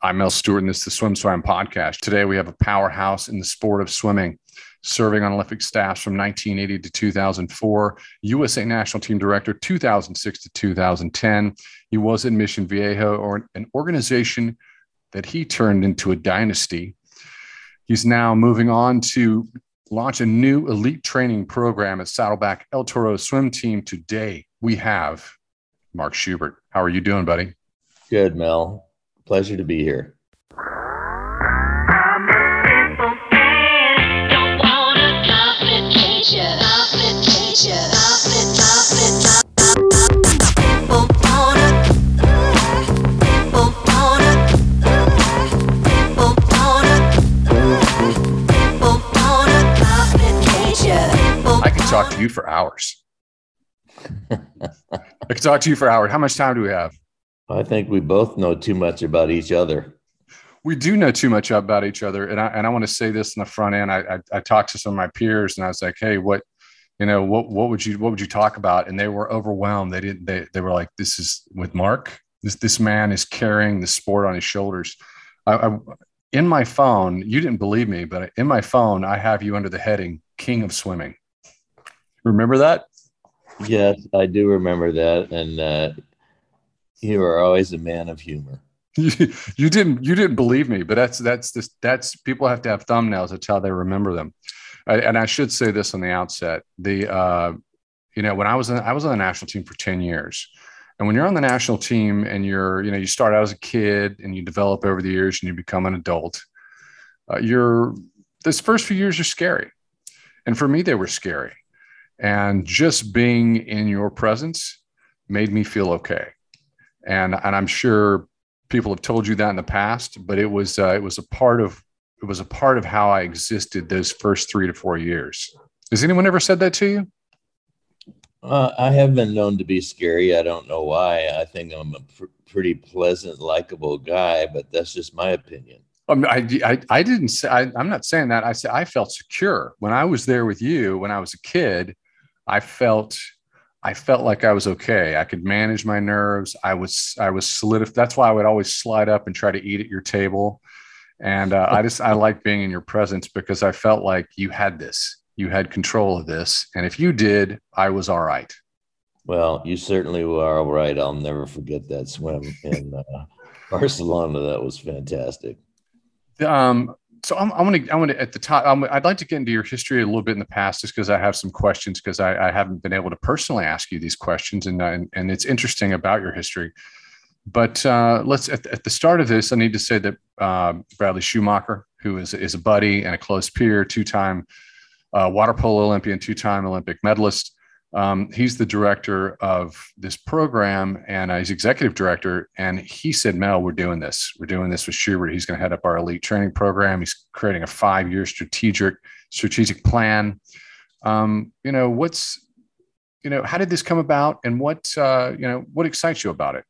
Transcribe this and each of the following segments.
I'm Mel Stewart, and this is the Swim Swam podcast. Today, we have a powerhouse in the sport of swimming, serving on Olympic staffs from 1980 to 2004, USA National Team Director 2006 to 2010. He was in Mission Viejo, or an organization that he turned into a dynasty. He's now moving on to launch a new elite training program at Saddleback El Toro Swim Team. Today, we have Mark Schubert. How are you doing, buddy? Good, Mel. Pleasure to be here. Talk to you for hours. I could talk to you for hours. How much time do we have? I think we both know too much about each other. We do know too much about each other, and I and I want to say this in the front end. I, I I talked to some of my peers, and I was like, "Hey, what, you know, what what would you what would you talk about?" And they were overwhelmed. They didn't. They they were like, "This is with Mark. This this man is carrying the sport on his shoulders." I, I in my phone, you didn't believe me, but in my phone, I have you under the heading "King of Swimming." Remember that? Yes, I do remember that, and uh, you are always a man of humor. you, didn't you didn't believe me, but that's that's this that's people have to have thumbnails. That's how they remember them. And I should say this on the outset: the uh, you know when I was in, I was on the national team for ten years, and when you're on the national team and you're you know you start out as a kid and you develop over the years and you become an adult, uh, you're this first few years are scary, and for me they were scary, and just being in your presence made me feel okay and and I'm sure people have told you that in the past, but it was uh, it was a part of it was a part of how I existed those first three to four years. Has anyone ever said that to you? Uh, I have been known to be scary. I don't know why. I think I'm a pr- pretty pleasant, likable guy, but that's just my opinion. Um, I, I, I didn't say, I, I'm not saying that. I said I felt secure when I was there with you when I was a kid. I felt I felt like I was okay. I could manage my nerves. I was I was solid. That's why I would always slide up and try to eat at your table. And uh, I just I like being in your presence because I felt like you had this. You had control of this, and if you did, I was all right. Well, you certainly were all right. I'll never forget that swim in uh, Barcelona. That was fantastic. Um, so I'm, I'm gonna I'm gonna at the top. i would like to get into your history a little bit in the past, just because I have some questions because I, I, haven't been able to personally ask you these questions, and and, and it's interesting about your history. But uh, let's at, at, the start of this, I need to say that uh, Bradley Schumacher, who is is a buddy and a close peer, two time uh, water polo Olympian, two time Olympic medalist, um, he's the director of this program and uh, he's executive director. And he said, Mel, we're doing this. We're doing this with Schubert. He's going to head up our elite training program. He's creating a five year strategic strategic plan. Um, you know, what's, you know, how did this come about and what, uh, you know, what excites you about it?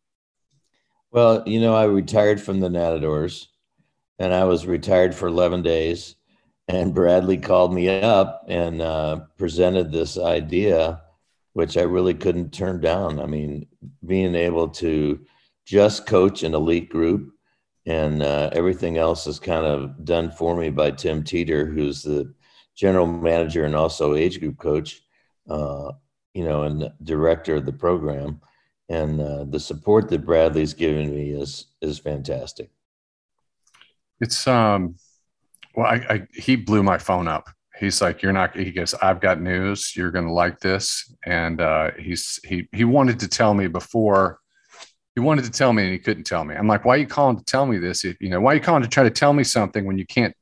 Well, you know, I retired from the Nadadores and I was retired for 11 days. And Bradley called me up and uh, presented this idea which I really couldn't turn down. I mean, being able to just coach an elite group and uh, everything else is kind of done for me by Tim Teeter, who's the general manager and also age group coach, uh, you know, and director of the program. And uh, the support that Bradley's given me is is fantastic. It's um, well, I, I he blew my phone up he's like, you're not, he goes, I've got news. You're going to like this. And uh, he's, he, he wanted to tell me before he wanted to tell me and he couldn't tell me. I'm like, why are you calling to tell me this? If, you know, why are you calling to try to tell me something when you can't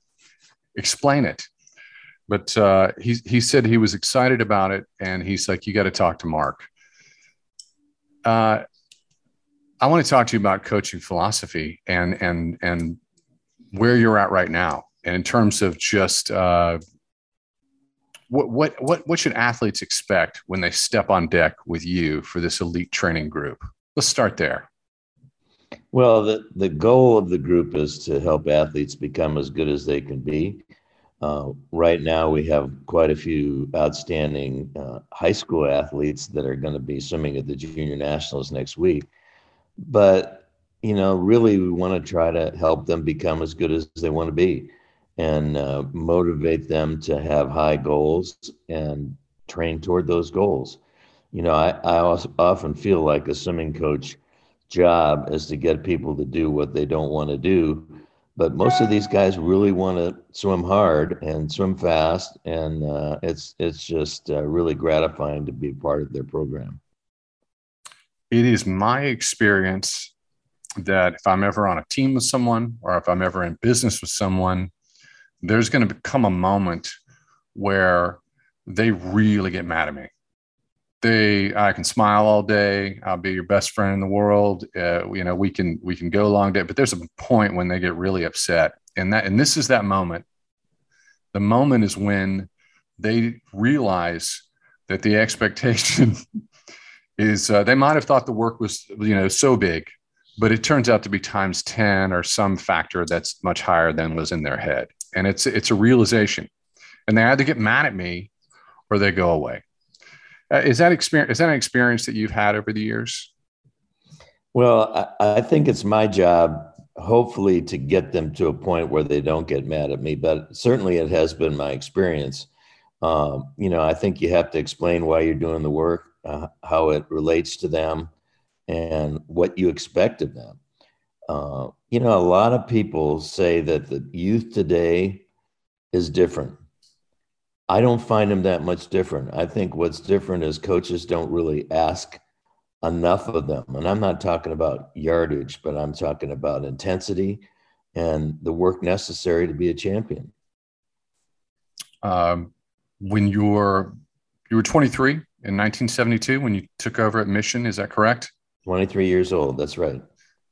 explain it? But uh, he, he said he was excited about it. And he's like, you got to talk to Mark. Uh, I want to talk to you about coaching philosophy and, and, and where you're at right now. And in terms of just uh, what what what what should athletes expect when they step on deck with you for this elite training group? Let's start there. Well, the, the goal of the group is to help athletes become as good as they can be. Uh, right now, we have quite a few outstanding uh, high school athletes that are going to be swimming at the junior nationals next week. But you know, really, we want to try to help them become as good as they want to be and uh, motivate them to have high goals and train toward those goals. You know, I, I often feel like a swimming coach job is to get people to do what they don't want to do. But most of these guys really want to swim hard and swim fast, and uh, it's it's just uh, really gratifying to be part of their program. It is my experience that if I'm ever on a team with someone or if I'm ever in business with someone, there's going to become a moment where they really get mad at me. They, I can smile all day. I'll be your best friend in the world. Uh, you know, we can we can go a long day, but there's a point when they get really upset, and that and this is that moment. The moment is when they realize that the expectation is uh, they might have thought the work was you know so big but it turns out to be times 10 or some factor that's much higher than was in their head and it's it's a realization. And they either get mad at me or they go away. Uh, is that experience is that an experience that you've had over the years? Well I, I think it's my job hopefully to get them to a point where they don't get mad at me but certainly it has been my experience. Um, you know i think you have to explain why you're doing the work uh, how it relates to them and what you expect of them. Uh, you know, a lot of people say that the youth today is different. I don't find them that much different. I think what's different is coaches don't really ask enough of them. And I'm not talking about yardage, but I'm talking about intensity and the work necessary to be a champion. Um, when you were you were 23 in 1972 when you took over at Mission, is that correct? 23 years old. That's right.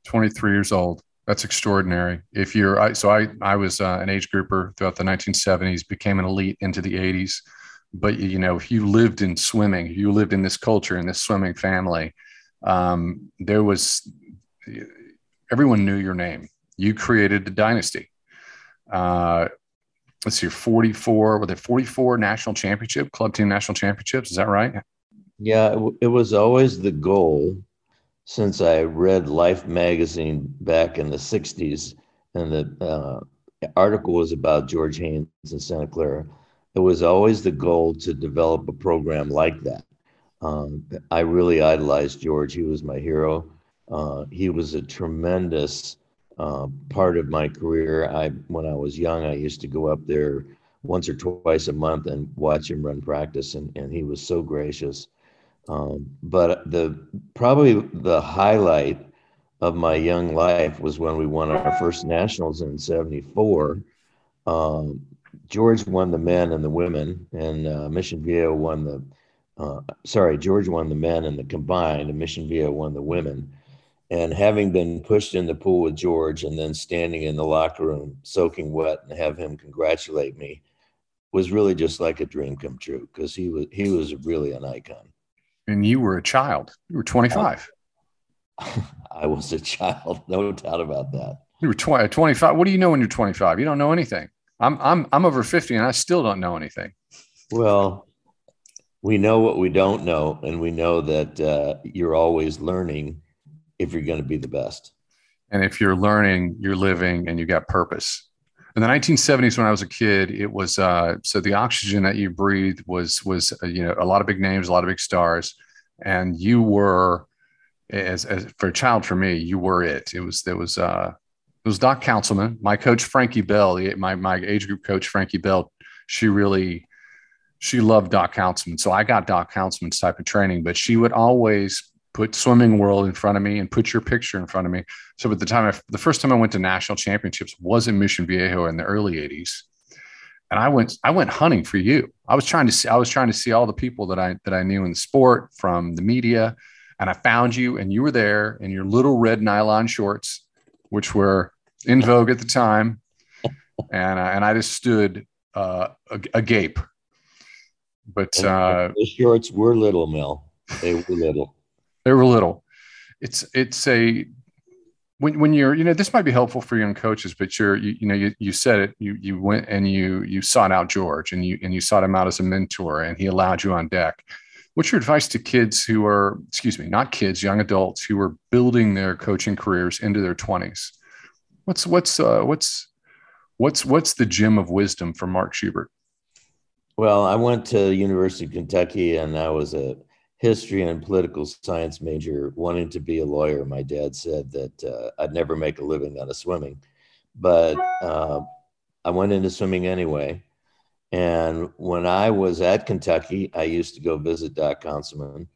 23 years old. That's extraordinary. If you're, I, so I, I was uh, an age grouper throughout the 1970s, became an elite into the 80s. But you know, if you lived in swimming, you lived in this culture in this swimming family, um, there was everyone knew your name. You created a dynasty. Uh, let's see, 44, were there 44 national championship, club team national championships? Is that right? Yeah, it was always the goal since I read Life magazine back in the 60s, and the uh, article was about George Haines in Santa Clara. It was always the goal to develop a program like that. Um, I really idolized George. He was my hero. Uh, he was a tremendous uh, part of my career. I, when I was young, I used to go up there once or twice a month and watch him run practice, and, and he was so gracious. Um, but the probably the highlight of my young life was when we won our first nationals in '74. Um, George won the men and the women, and uh, Mission Viejo won the. Uh, sorry, George won the men and the combined, and Mission Viejo won the women. And having been pushed in the pool with George, and then standing in the locker room soaking wet, and have him congratulate me, was really just like a dream come true because he was he was really an icon and you were a child. You were 25. I was a child, no doubt about that. You were 20, 25. What do you know when you're 25? You don't know anything. I'm I'm I'm over 50 and I still don't know anything. Well, we know what we don't know, and we know that uh, you're always learning if you're going to be the best. And if you're learning, you're living, and you got purpose in the 1970s when i was a kid it was uh, so the oxygen that you breathed was was uh, you know a lot of big names a lot of big stars and you were as, as for a child for me you were it. It was there was uh it was doc Counsilman my coach frankie bell my my age group coach frankie bell. She really she loved doc Counsilman. So i got doc Counsilman's type of training but she would always put swimming world in front of me and put your picture in front of me. So at the time, I, the first time I went to national championships was in Mission Viejo in the early '80s, and I went I went hunting for you. I was trying to see I was trying to see all the people that I that I knew in the sport from the media, and I found you, and you were there in your little red nylon shorts, which were in vogue at the time, and uh, and I just stood uh, agape. But uh, the shorts were little, Mel. They were little. They were little. It's it's a when when you're you know this might be helpful for young coaches, but you're you, you know you you said it you you went and you you sought out George and you and you sought him out as a mentor and he allowed you on deck. What's your advice to kids who are, excuse me, not kids, young adults who are building their coaching careers into their 20s? What's what's uh, what's what's what's the gem of wisdom for Mark Schubert? Well, I went to University of Kentucky and I was a history and political science major, wanting to be a lawyer. My dad said that uh, I'd never make a living out of swimming, but uh, I went into swimming anyway. And when I was at Kentucky, I used to go visit Doc Counsilman.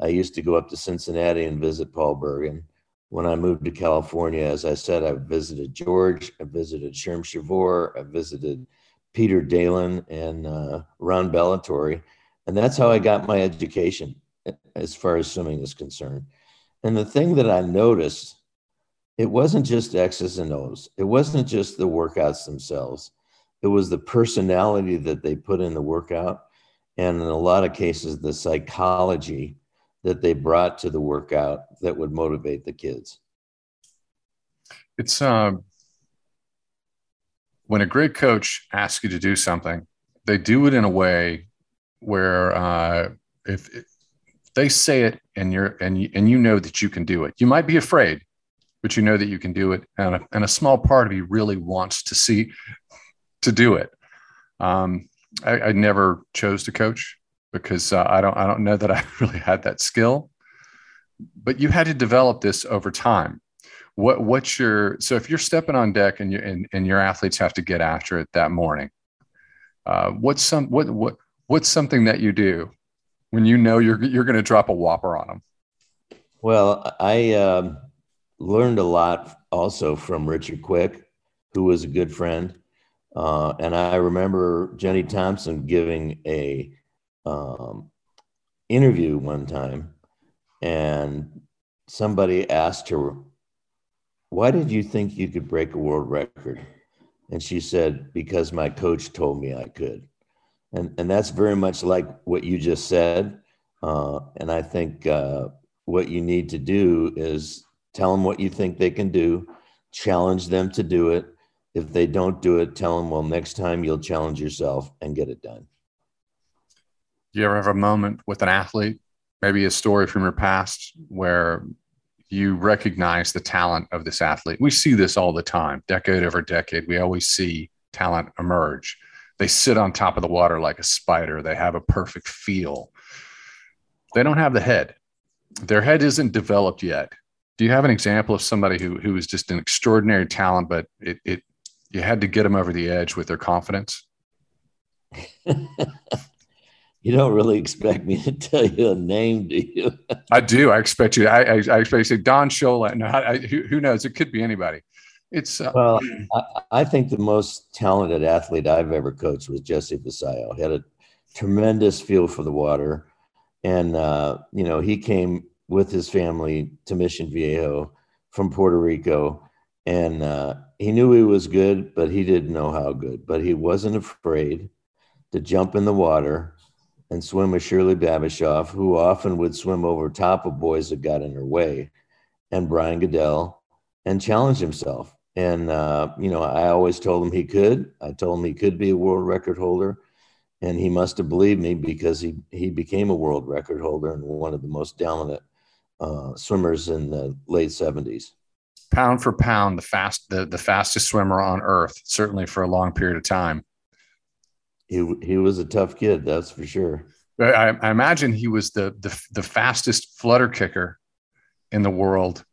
I used to go up to Cincinnati and visit Paul Bergen. When I moved to California, as I said, I visited George, I visited Sherm Chavoor, I visited Peter Daland and uh, Ron Ballatore. And that's how I got my education as far as swimming is concerned. And the thing that I noticed, it wasn't just X's and O's. It wasn't just the workouts themselves. It was the personality that they put in the workout. And in a lot of cases, the psychology that they brought to the workout that would motivate the kids. It's um, when a great coach asks you to do something, they do it in a way where uh, if, they say it and you're and you, and you know that you can do it. You might be afraid, but you know that you can do it, and a, and a small part of you really wants to see to do it. Um, I, I, never chose to coach because uh, I don't I don't know that I really had that skill, but you had to develop this over time. What what's your so if you're stepping on deck and you and, and your athletes have to get after it that morning, uh, what's some what what what's something that you do when you know you're you're going to drop a whopper on them? Well, I um, learned a lot also from Richard Quick, who was a good friend, uh, and I remember Jenny Thompson giving a um, interview one time, and somebody asked her, "Why did you think you could break a world record?" And she said, "Because my coach told me I could." And and that's very much like what you just said. Uh, and I think uh, what you need to do is tell them what you think they can do, challenge them to do it. If they don't do it, tell them, well, next time you'll challenge yourself and get it done. Do you ever have a moment with an athlete, maybe a story from your past where you recognize the talent of this athlete? We see this all the time, decade over decade. We always see talent emerge they sit on top of the water like a spider. They have a perfect feel. They don't have the head. Their head isn't developed yet. Do you have an example of somebody who who is just an extraordinary talent, but it, it you had to get them over the edge with their confidence? you don't really expect me to tell you a name, do you? I do. I expect you. I, I, I expect you to say Don Scholla. No, I, who, who knows? It could be anybody. It's uh, well, I, I, think the most talented athlete I've ever coached was Jesse Vassallo. He had a tremendous feel for the water, and uh, you know he came with his family to Mission Viejo from Puerto Rico, and uh, he knew he was good, but he didn't know how good. But he wasn't afraid to jump in the water and swim with Shirley Babashoff, who often would swim over top of boys that got in her way, and Brian Goodell, and challenge himself. And, uh, you know, I always told him he could. I told him he could be a world record holder. And he must have believed me because he, he became a world record holder and one of the most dominant uh, swimmers in the late 70s. Pound for pound, the fast the, the fastest swimmer on earth, certainly for a long period of time. He, he was a tough kid, that's for sure. I, I imagine he was the, the, the fastest flutter kicker in the world,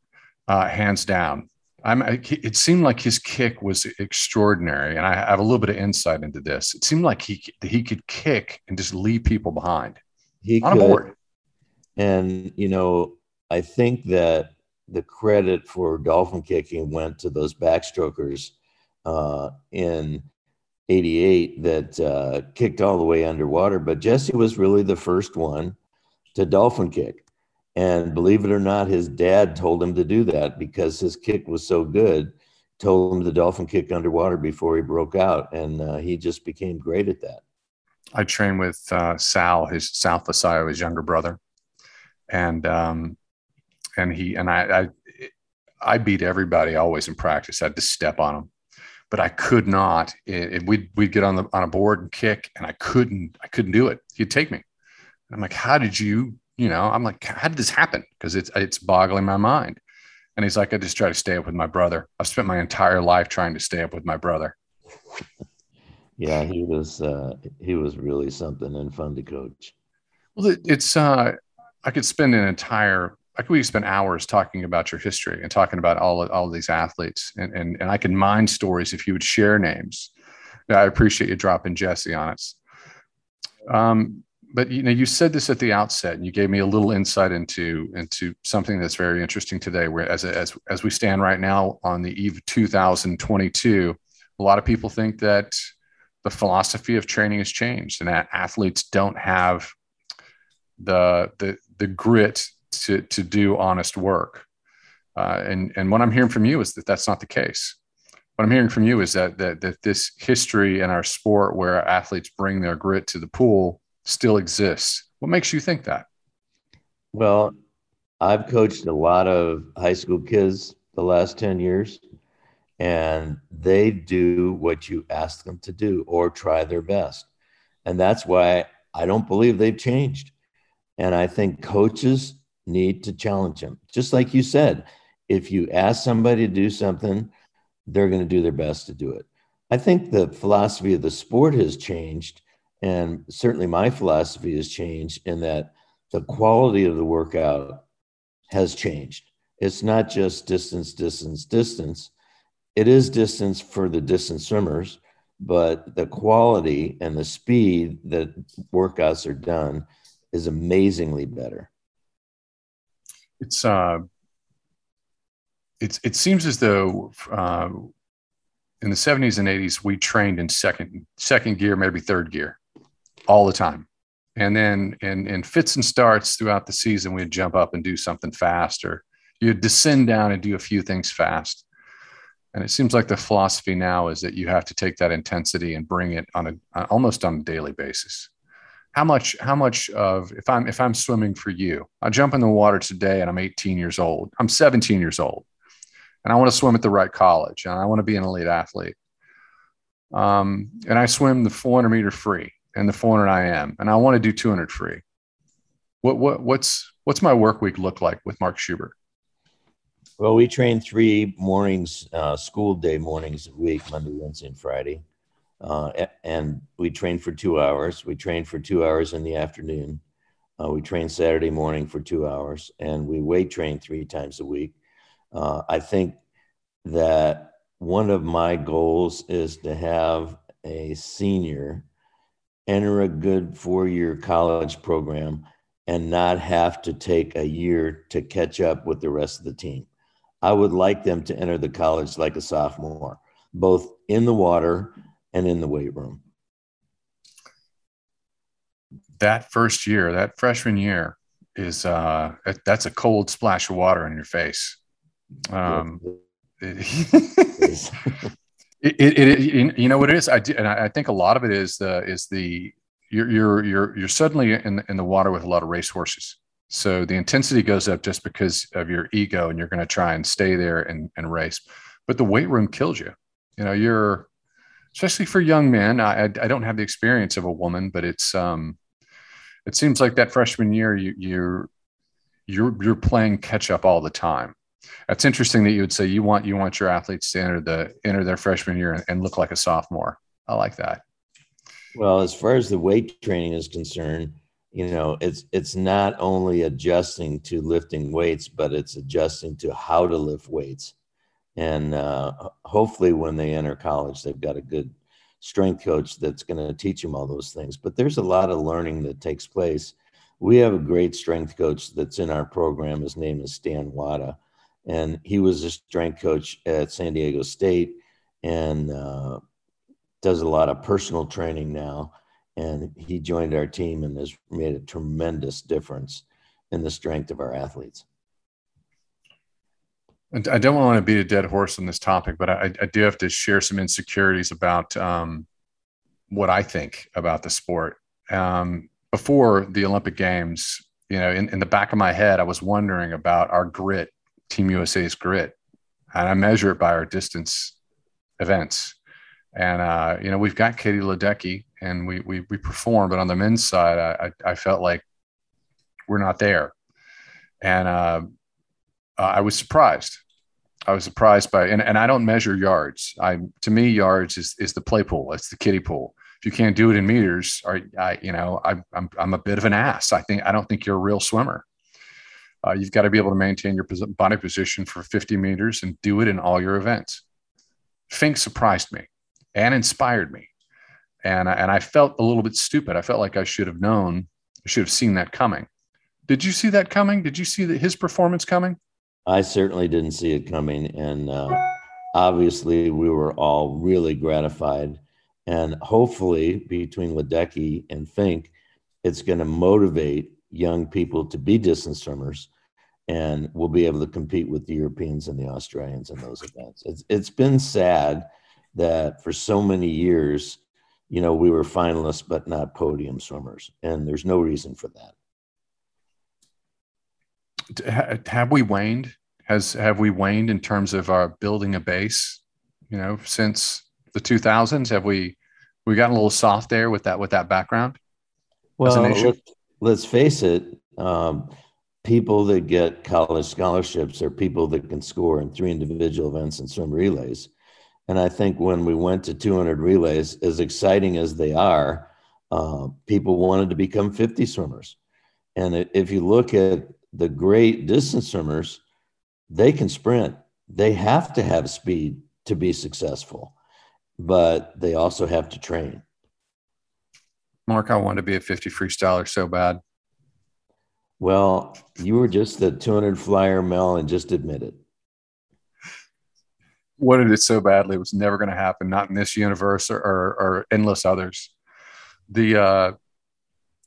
uh, hands down. I'm, it seemed like his kick was extraordinary, and I have a little bit of insight into this. It seemed like he he could kick and just leave people behind. He on could, a board. And you know, I think that the credit for dolphin kicking went to those backstrokers uh, in '88 that uh, kicked all the way underwater. But Jesse was really the first one to dolphin kick. And believe it or not, his dad told him to do that because his kick was so good. Told him the dolphin kick underwater before he broke out, and uh, he just became great at that. I trained with uh, Sal, his South Vassallo, his younger brother, and um, and he and I, I I beat everybody always in practice. I had to step on them, but I could not. It, it, we'd we'd get on the on a board and kick, and I couldn't I couldn't do it. He'd take me, I'm like, how did you, you know, I'm like, how did this happen? Because it's it's boggling my mind. And he's like, I just try to stay up with my brother. I've spent my entire life trying to stay up with my brother. Yeah, he was uh, he was really something and fun to coach. Well, it's uh, I could spend an entire I could we spend hours talking about your history and talking about all all of these athletes, and and and I can mine stories if you would share names. I appreciate you dropping Jesse on us. Um, but you know, you said this at the outset, and you gave me a little insight into into something that's very interesting today. Where as as as we stand right now on the eve of 2022, a lot of people think that the philosophy of training has changed, and that athletes don't have the the the grit to to do honest work. Uh, and and what I'm hearing from you is that that's not the case. What I'm hearing from you is that that that this history in our sport, where athletes bring their grit to the pool, still exists. What makes you think that? Well, I've coached a lot of high school kids the last 10 years, and they do what you ask them to do or try their best. And that's why I don't believe they've changed. And I think coaches need to challenge them. Just like you said, if you ask somebody to do something, they're going to do their best to do it. I think the philosophy of the sport has changed and certainly my philosophy has changed in that the quality of the workout has changed. It's not just distance, distance, distance. It is distance for the distance swimmers, but the quality and the speed that workouts are done is amazingly better. It's uh, it's it seems as though uh, in the 70s and 80s we trained in second second gear, maybe third gear all the time. And then in, in fits and starts throughout the season, we'd jump up and do something fast, or you'd descend down and do a few things fast. And it seems like the philosophy now is that you have to take that intensity and bring it on a almost on a daily basis. How much, how much of if I'm if I'm swimming for you, I jump in the water today and I'm 18 years old. I'm 17 years old, and I want to swim at the right college and I want to be an elite athlete. Um, and I swim the 400 meter free and the 400 I am, and I want to do 200 free. What what what's what's my work week look like with Mark Schubert? Well, we train three mornings, uh, school day mornings a week, Monday, Wednesday, and Friday. Uh, and we train for two hours. We train for two hours in the afternoon. Uh, we train Saturday morning for two hours, and we weight train three times a week. Uh, I think that one of my goals is to have a senior enter a good four year college program and not have to take a year to catch up with the rest of the team. I would like them to enter the college like a sophomore, both in the water and in the weight room. That first year, that freshman year, is uh, that's a cold splash of water in your face. Um, It, it, it, you know what it is. I do, and I think a lot of it is the is the you're you're you're you're suddenly in in the water with a lot of racehorses. So the intensity goes up just because of your ego, and you're going to try and stay there and and race. But the weight room kills you. You know, you're especially for young men. I I don't have the experience of a woman, but it's um, it seems like that freshman year you you're you're you're playing catch up all the time that's interesting that you would say you want you want your athletes to enter the enter their freshman year and, look like a sophomore. I like that. Well, as far as the weight training is concerned, you know, it's it's not only adjusting to lifting weights, but it's adjusting to how to lift weights. And uh, hopefully, when they enter college, they've got a good strength coach that's going to teach them all those things. But there's a lot of learning that takes place. We have a great strength coach that's in our program. His name is Stan Wada and he was a strength coach at San Diego State and uh, does a lot of personal training now. And he joined our team and has made a tremendous difference in the strength of our athletes. I don't want to beat a dead horse on this topic, but I, I do have to share some insecurities about um, what I think about the sport. Um, before the Olympic Games, you know, in, in the back of my head, I was wondering about our grit Team USA's grit, and I measure it by our distance events. And uh, you know, we've got Katie Ledecky, and we we we perform, but on the men's side, I I, I felt like we're not there. And uh, I was surprised. I was surprised by, and, and I don't measure yards. I to me, yards is is the play pool. It's the kiddie pool. If you can't do it in meters, or I, you know, I, I'm I'm a bit of an ass. I think I don't think you're a real swimmer. Uh, you've got to be able to maintain your body position for 50 meters and do it in all your events. Fink surprised me and inspired me, and I, and I felt a little bit stupid. I felt like I should have known, I should have seen that coming. Did you see that coming? Did you see that his performance coming? I certainly didn't see it coming, and uh, obviously we were all really gratified. And hopefully, between Ledecky and Fink, it's going to motivate young people to be distance swimmers, and we'll be able to compete with the Europeans and the Australians in those events. It's it's been sad that for so many years, you know, we were finalists but not podium swimmers, and there's no reason for that have we waned? Has have we waned in terms of our building a base? You know, since the 2000s, have we we gotten a little soft there with that with that background? Well, let's, let's, face it. Um, people that get college scholarships are people that can score in three individual events and swim relays. And I think when we went to 200 relays, as exciting as they are, uh, people wanted to become 50 swimmers. And if you look at the great distance swimmers, they can sprint. They have to have speed to be successful, but they also have to train. Mark, I wanted to be a 50 freestyler so bad. Well, you were just a 200 flyer, Mel, and just admit it. Wanted it so badly. It was never going to happen, not in this universe or, or, or endless others. The, uh,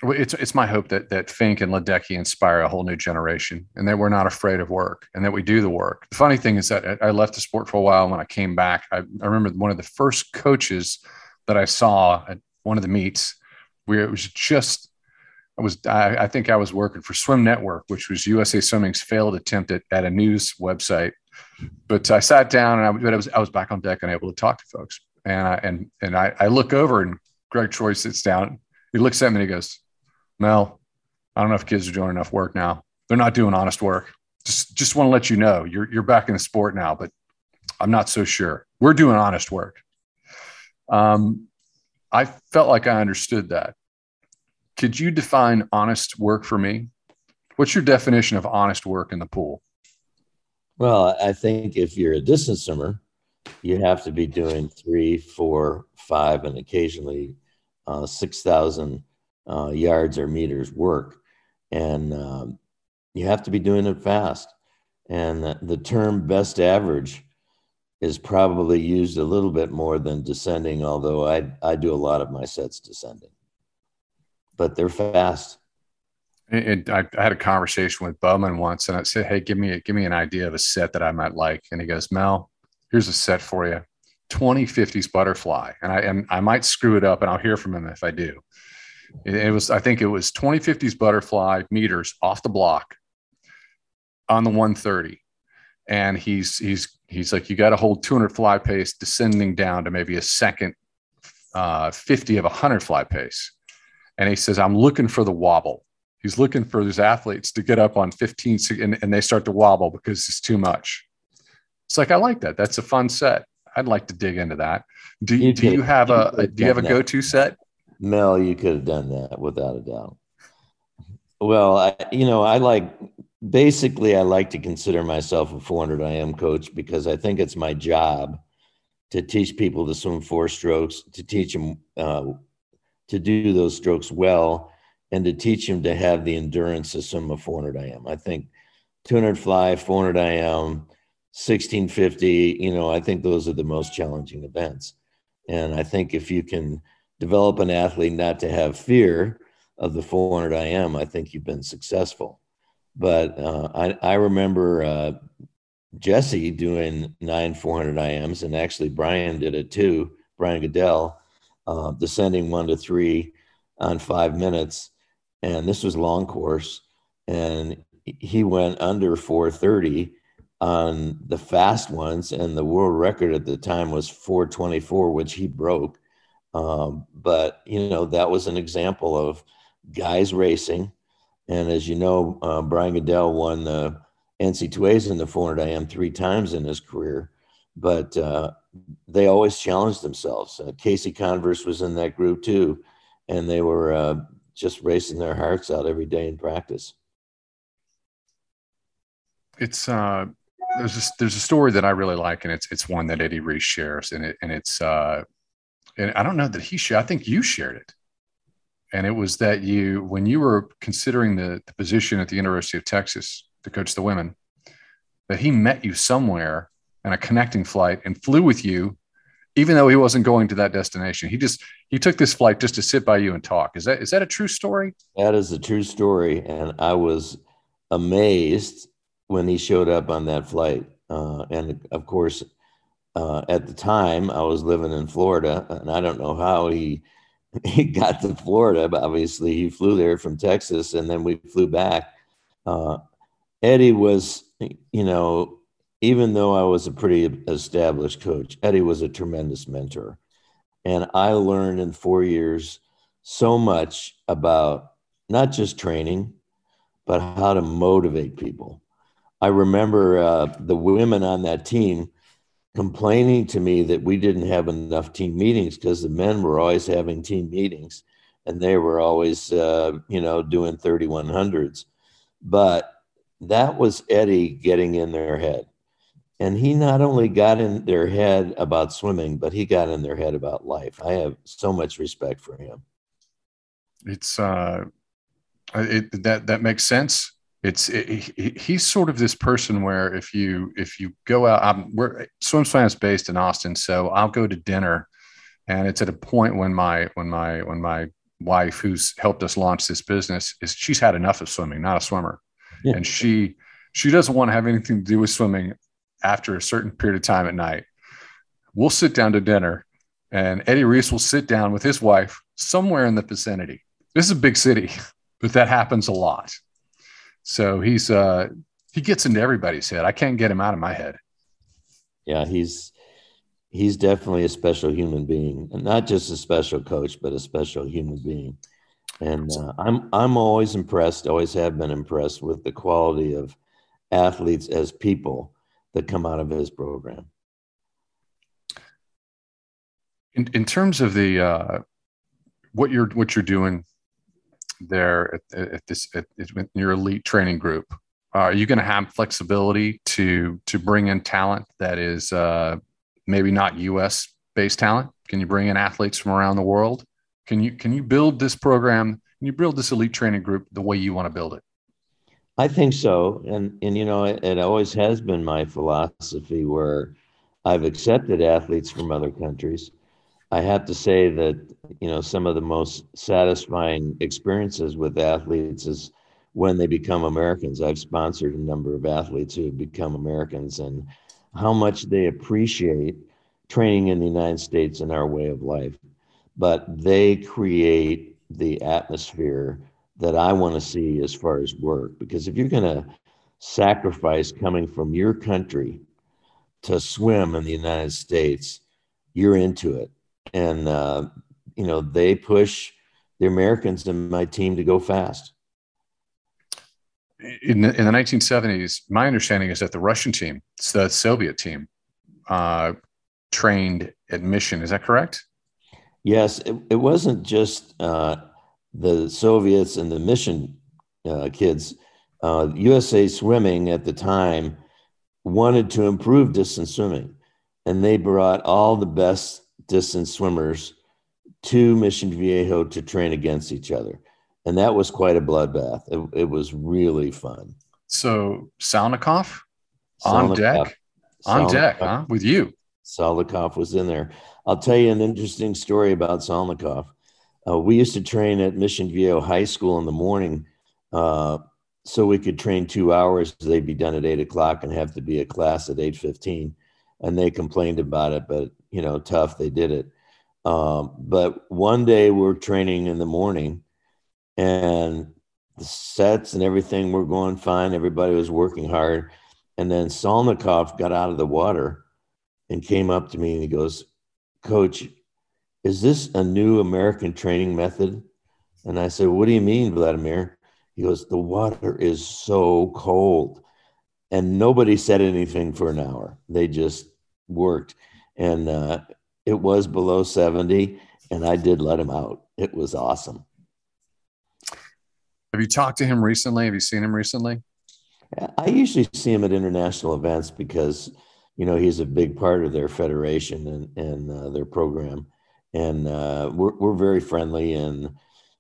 it's it's my hope that that Fink and Ledecky inspire a whole new generation, and that we're not afraid of work, and that we do the work. The funny thing is that I left the sport for a while. When I came back, I, I remember one of the first coaches that I saw at one of the meets, where it was just I was I, I, think I was working for Swim Network, which was USA Swimming's failed attempt at, at a news website. But I sat down and I, but I was I was back on deck and able to talk to folks. And I and and I, I look over and Greg Troy sits down. He looks at me and he goes, Mel, I don't know if kids are doing enough work now. They're not doing honest work. Just just want to let you know you're you're back in the sport now, but I'm not so sure. We're doing honest work. Um, I felt like I understood that. Could you define honest work for me? What's your definition of honest work in the pool? Well, I think if you're a distance swimmer, you have to be doing three, four, five, and occasionally uh, 6,000 uh, yards or meters work. And um, you have to be doing it fast. And the, the term best average is probably used a little bit more than descending, although I, I do a lot of my sets descending. But they're fast. And I, I had a conversation with Bowman once, and I said, "Hey, give me a, give me an idea of a set that I might like." And he goes, "Mel, here's a set for you: 2050s butterfly." And I and I might screw it up, and I'll hear from him if I do. It, was, I think it was 2050s butterfly meters off the block on the 130. And he's, he's, he's like, you got to hold 200 fly pace descending down to maybe a second uh, 50 of a 100 fly pace. And he says, I'm looking for the wobble. He's looking for those athletes to get up on 15 and, and they start to wobble because it's too much. It's like, I like that. That's a fun set. I'd like to dig into that. Do you, do you have a, a do you have a go-to set? Mel, you could have done that without a doubt. Well, I, you know, I like basically I like to consider myself a 400 IM coach because I think it's my job to teach people to swim four strokes, to teach them uh, to do those strokes well, and to teach them to have the endurance to swim a 400 IM. I think 200 fly, 400 IM, 1650. You know, I think those are the most challenging events, and I think if you can develop an athlete not to have fear of the 400 IM, I think you've been successful. But uh, I, I remember uh, Jesse doing nine 400 IMs, and actually Brian did it too, Brian Goodell, uh, descending one to three on five minutes. And this was long course. And he went under 430 on the fast ones. And the world record at the time was 424, which he broke. Um, but you know that was an example of guys racing, And as you know, uh, Brian Goodell won the NC2As in the 400 IM three times in his career, but uh, they always challenged themselves. Uh, Casey Converse was in that group too, and they were uh, just racing their hearts out every day in practice. It's uh, there's a, there's a story that I really like, and it's it's one that Eddie Reese shares, and it and it's uh, and I don't know that he shared. I think you shared it, and it was that you when you were considering the, the position at the University of Texas to coach the women, that he met you somewhere on a connecting flight and flew with you, even though he wasn't going to that destination. He just he took this flight just to sit by you and talk. Is that is that a true story? That is a true story, and I was amazed when he showed up on that flight. Uh, and of course, uh, at the time, I was living in Florida, and I don't know how he he got to Florida, but obviously he flew there from Texas, and then we flew back. Uh, Eddie was, you know, even though I was a pretty established coach, Eddie was a tremendous mentor, and I learned in four years so much about not just training, but how to motivate people I remember uh, the women on that team complaining to me that we didn't have enough team meetings because the men were always having team meetings and they were always, uh, you know, doing 3100s. But that was Eddie getting in their head. And he not only got in their head about swimming, but he got in their head about life. I have so much respect for him. It's, uh, it, that, that makes sense it's it, he's sort of this person where if you if you go out I'm, we're swim swam is based in austin so i'll go to dinner and it's at a point when my when my when my wife who's helped us launch this business is she's had enough of swimming not a swimmer. Yeah. and she she doesn't want to have anything to do with swimming after a certain period of time at night. We'll sit down to dinner and eddie reese will sit down with his wife somewhere in the vicinity. This is a big city but that happens a lot so he's uh he gets into everybody's head. I can't get him out of my head. Yeah, he's he's definitely a special human being, and not just a special coach, but a special human being. And uh, I'm I'm always impressed, always have been impressed with the quality of athletes as people that come out of his program. In in terms of the uh, what you're what you're doing there at, at this at, at your elite training group? are you going to have flexibility to to bring in talent that is uh, maybe not U.S. based talent? Can you bring in athletes from around the world? Can you can you build this program? Can you build this elite training group the way you want to build it? I think so, and and you know it, it always has been my philosophy where I've accepted athletes from other countries I have to say that you know some of the most satisfying experiences with athletes is when they become Americans. I've sponsored a number of athletes who have become Americans and how much they appreciate training in the United States and our way of life. But they create the atmosphere that I want to see as far as work. Because if you're going to sacrifice coming from your country to swim in the United States, you're into it and uh, you know they push the Americans and my team to go fast. In the, in the 1970s, my understanding is that the Russian team, the Soviet team, uh, trained at Mission. Is that correct? Yes, it, it wasn't just uh, the Soviets and the Mission uh, kids. USA uh, Swimming at the time wanted to improve distance swimming, and they brought all the best distance swimmers to Mission Viejo to train against each other. And that was quite a bloodbath. It, it was really fun. So Salnikov on deck, on deck, huh? With you. Salnikov was in there. I'll tell you an interesting story about Salnikov. Uh, we used to train at Mission Viejo High School in the morning, uh, so we could train two hours. They'd be done at eight o'clock and have to be a class at eight fifteen. And they complained about it, but you know, tough. They did it. Um, but one day we're training in the morning and the sets and everything were going fine. Everybody was working hard. And then Salnikov got out of the water and came up to me and he goes, Coach, is this a new American training method? And I said, What do you mean, Vladimir? He goes, The water is so cold. And nobody said anything for an hour. They just worked. And uh, it was below 70, and I did let him out. It was awesome. Have you talked to him recently? Have you seen him recently? I usually see him at international events because, you know, he's a big part of their federation and, and uh, their program. And uh, we're, we're very friendly. And,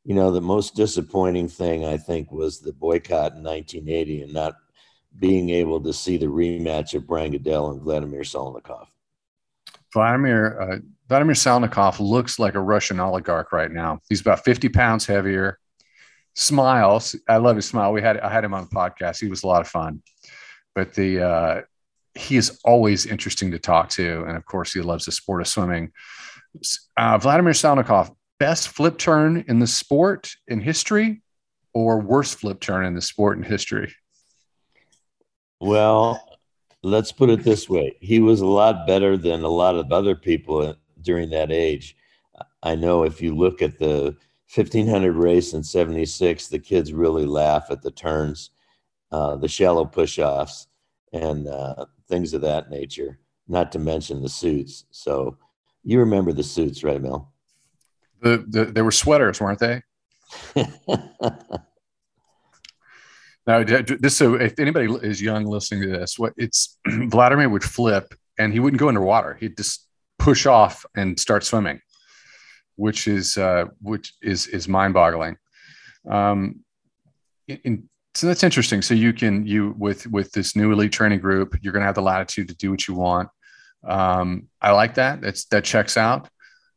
you know, the most disappointing thing I think was the boycott in 1980 and not being able to see the rematch of Brian Goodell and Vladimir Salnikov. Vladimir uh, Vladimir Salnikov looks like a Russian oligarch right now. He's about 50 pounds heavier. Smiles. I love his smile. We had I had him on the podcast. He was a lot of fun. But the uh, he is always interesting to talk to, and of course, he loves the sport of swimming. Uh, Vladimir Salnikov, best flip turn in the sport in history, or worst flip turn in the sport in history? Well, let's put it this way: he was a lot better than a lot of other people during that age. I know if you look at the 1500 race in 76, the kids really laugh at the turns, uh, the shallow push offs, and uh, things of that nature, not to mention the suits. So you remember the suits, right, Mel? The, the, they were sweaters, weren't they? now, this so if anybody is young listening to this, what it's Vladimir would flip and he wouldn't go underwater. He'd just push off and start swimming, which is uh, which is is mind boggling. Um, in, so that's interesting. So you can you with with this new elite training group, you're going to have the latitude to do what you want. Um, I like that. That's that checks out.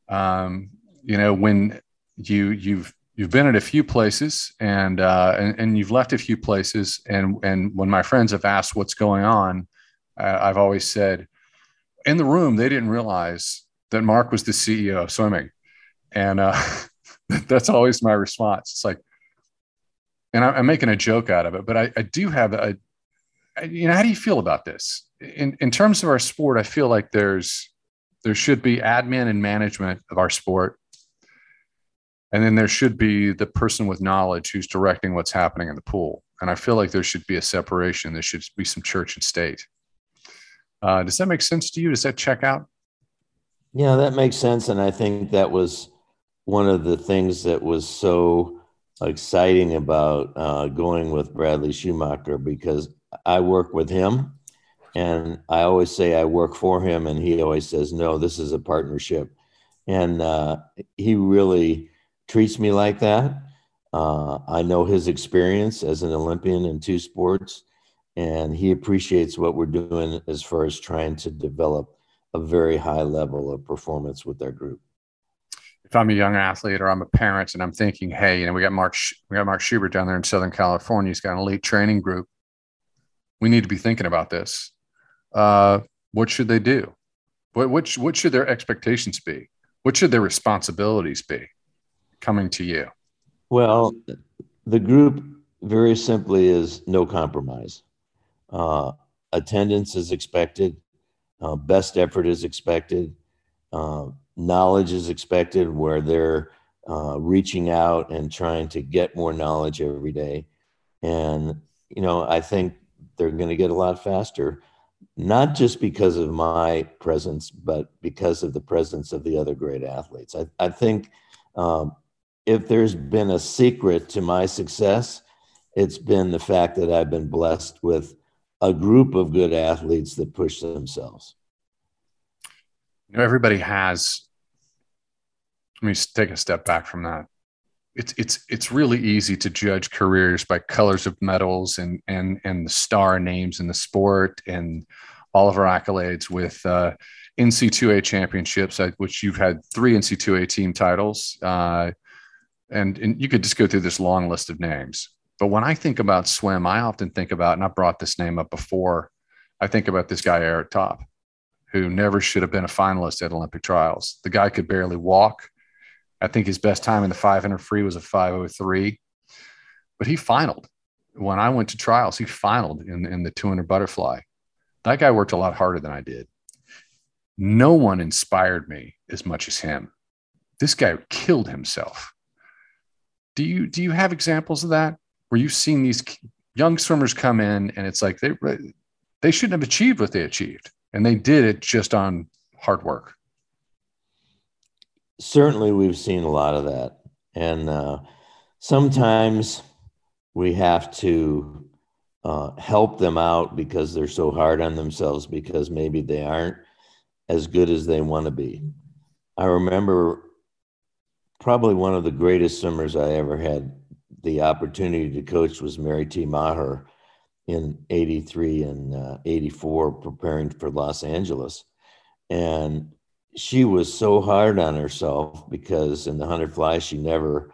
Um, you know, when you you've you've been at a few places and, uh, and and you've left a few places, and and when my friends have asked what's going on, uh, I've always said, in the room, they didn't realize that Mark was the CEO of swimming. And uh, that's always my response. It's like, and I, am making a joke out of it, but I, I do have a, you know, how do you feel about this? In, in terms of our sport, I feel like there's, there should be admin and management of our sport. And then there should be the person with knowledge who's directing what's happening in the pool. And I feel like there should be a separation. There should be some church and state. Uh, does that make sense to you? Does that check out? Yeah, that makes sense. And I think that was one of the things that was so exciting about uh, going with Bradley Schumacher because I work with him and I always say I work for him, and he always says, No, this is a partnership. And uh, he really treats me like that. Uh, I know his experience as an Olympian in two sports and he appreciates what we're doing as far as trying to develop a very high level of performance with our group. If I'm a young athlete or I'm a parent and I'm thinking, hey, you know, we got Mark, we got Mark Schubert down there in Southern California. He's got an elite training group. We need to be thinking about this. Uh, what should they do? What, what, what should their expectations be? What should their responsibilities be coming to you? Well, the group very simply is no compromise. Uh, attendance is expected. Uh, best effort is expected. Uh, knowledge is expected where they're uh, reaching out and trying to get more knowledge every day. And, you know, I think they're going to get a lot faster, not just because of my presence, but because of the presence of the other great athletes. I, I think um, if there's been a secret to my success, it's been the fact that I've been blessed with a group of good athletes that push themselves. You know, everybody has. Let me take a step back from that. It's it's it's really easy to judge careers by colors of medals and and and the star names in the sport and all of our accolades with uh, NC2A championships, which you've had three NC2A team titles, uh, and and you could just go through this long list of names. But when I think about swim, I often think about, and I brought this name up before, I think about this guy, Eric Top, who never should have been a finalist at Olympic trials. The guy could barely walk. I think his best time in the 500 free was a 503, but he finaled. When I went to trials, he finaled in, in the 200 butterfly. That guy worked a lot harder than I did. No one inspired me as much as him. This guy killed himself. Do you do you have examples of that? where you've seen these young swimmers come in and it's like they they shouldn't have achieved what they achieved and they did it just on hard work certainly we've seen a lot of that and uh, sometimes we have to uh, help them out because they're so hard on themselves because maybe they aren't as good as they want to be. I remember probably one of the greatest swimmers I ever had the opportunity to coach was Mary T. Meagher in 83 and uh, 84 preparing for Los Angeles. And she was so hard on herself because in the 100 fly, she never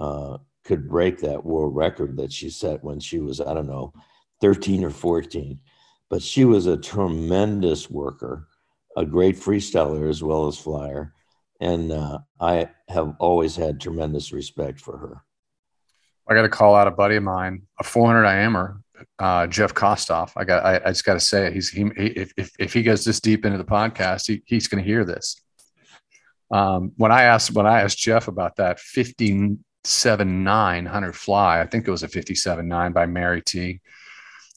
uh, could break that world record that she set when she was, I don't know, 13 or 14. But she was a tremendous worker, a great freestyler as well as flyer. And uh, I have always had tremendous respect for her. I got to call out a buddy of mine, a 400 IMer, uh, Jeff Kostoff. I got, I, I just got to say. He's, he, if, if, if he goes this deep into the podcast, he, he's going to hear this. Um, when I asked, when I asked Jeff about that 57 9 hundred fly, I think it was a 57 9 by Mary T.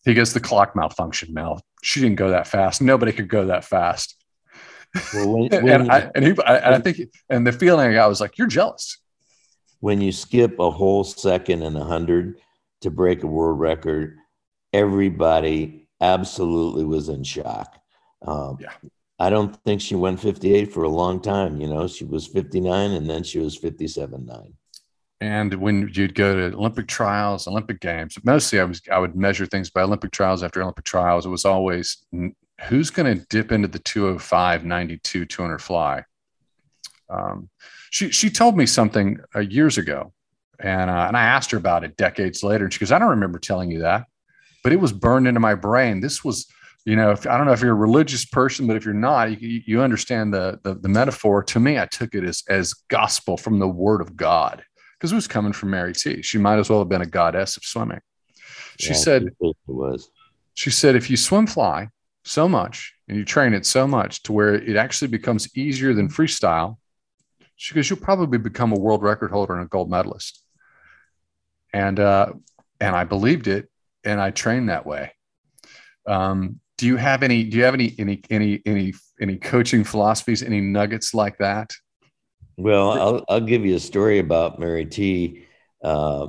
He goes, the clock malfunction, Mel. She didn't go that fast. Nobody could go that fast. Well, when, when, and, I, and he, I, and I think, and the feeling I got was like, you're jealous. When you skip a whole second and a hundred to break a world record, everybody absolutely was in shock. Um, yeah. I don't think she went 58 for a long time. You know, she was 59 and then she was 57 9. And when you'd go to Olympic trials, Olympic games, mostly I was I would measure things by Olympic trials after Olympic trials. It was always who's going to dip into the 205, 92, 200 fly. Um, she she told me something uh, years ago, and uh, and I asked her about it decades later, and she goes, "I don't remember telling you that." but it was burned into my brain. This was, you know, if, I don't know if you're a religious person, but if you're not, you, you understand the, the, the metaphor. To me, I took it as as gospel from the Word of God because it was coming from Mary T. She might as well have been a goddess of swimming. She yeah, said, it was. She said, if you swim fly so much and you train it so much to where it actually becomes easier than freestyle, because you'll probably become a world record holder and a gold medalist. And uh, and I believed it and I train that way. Um, do you have any? Do you have any any any any any coaching philosophies? Any nuggets like that? Well, I'll I'll give you a story about Mary T. Uh,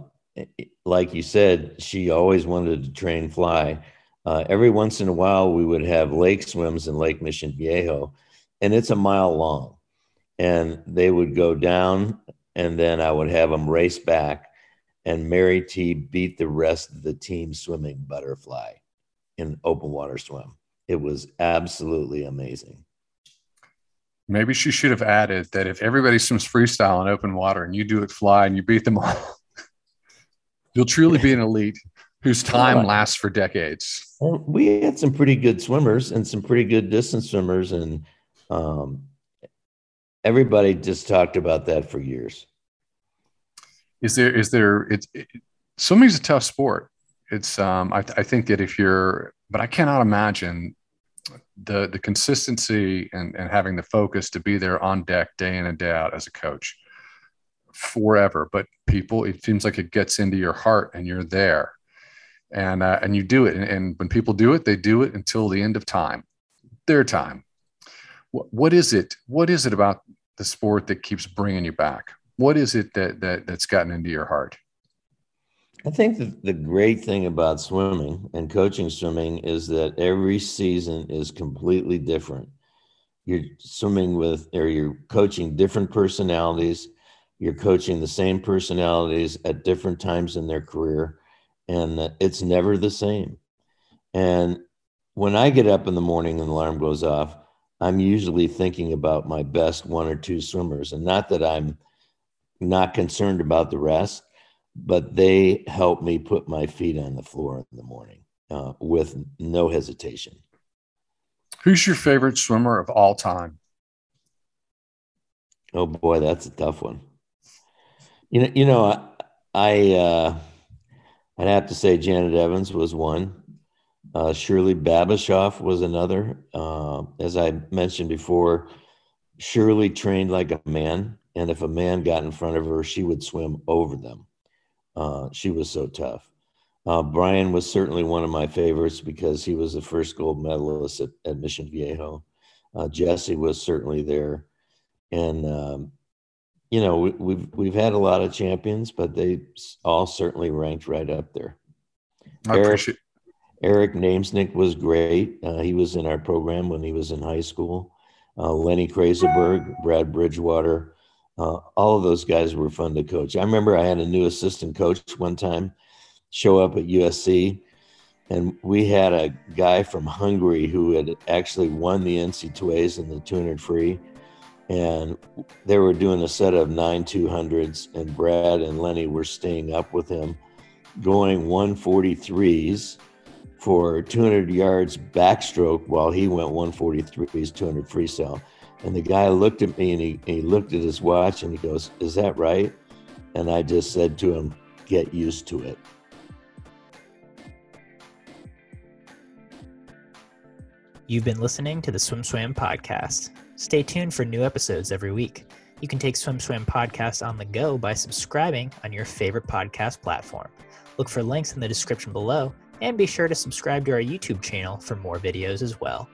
like you said, she always wanted to train fly. Uh, every once in a while, we would have lake swims in Lake Mission Viejo, and it's a mile long. And they would go down, and then I would have them race back and Mary T beat the rest of the team swimming butterfly in open water swim. It was absolutely amazing. Maybe she should have added that if everybody swims freestyle in open water and you do it fly and you beat them all, you'll truly be an elite whose time lasts for decades. We had some pretty good swimmers and some pretty good distance swimmers, and um, everybody just talked about that for years. Is there is there it's it, swimming's a tough sport. It's um I, I think that if you're but i cannot imagine the the consistency and and having the focus to be there on deck day in and day out as a coach forever. But people it seems like it gets into your heart and you're there and uh, and you do it and, and when people do it they do it until the end of time their time what, what is it what is it about the sport that keeps bringing you back what is it that, that that's gotten into your heart? I think that the great thing about swimming and coaching swimming is that every season is completely different. You're swimming with, or you're coaching different personalities. You're coaching the same personalities at different times in their career, and it's never the same. And when I get up in the morning and the alarm goes off, I'm usually thinking about my best one or two swimmers, and not that I'm not concerned about the rest, but they help me put my feet on the floor in the morning uh, with no hesitation. Who's your favorite swimmer of all time? Oh boy, that's a tough one. You know, you know, I, I uh, I'd have to say Janet Evans was one. Uh, Shirley Babashoff was another. Uh, as I mentioned before, Shirley trained like a man. And if a man got in front of her, she would swim over them. Uh, she was so tough. Uh, Brian was certainly one of my favorites because he was the first gold medalist at, at Mission Viejo. Uh, Jesse was certainly there, and um, you know we, we've we've had a lot of champions, but they all certainly ranked right up there. I Eric-. Eric Namesnik was great. Uh, he was in our program when he was in high school. Uh, Lenny Krayzelburg, Brad Bridgewater, uh, all of those guys were fun to coach. I remember I had a new assistant coach one time show up at USC, and we had a guy from Hungary who had actually won the NC2As in the 200 free. And they were doing a set of nine 200s, and Brad and Lenny were staying up with him, going 143s for 200 yards backstroke while he went 143s 200 freestyle and the guy looked at me and he, he looked at his watch and he goes is that right? And i just said to him get used to it. You've been listening to the Swim Swam podcast. Stay tuned for new episodes every week. You can take Swim Swam podcast on the go by subscribing on your favorite podcast platform. Look for links in the description below and be sure to subscribe to our YouTube channel for more videos as well.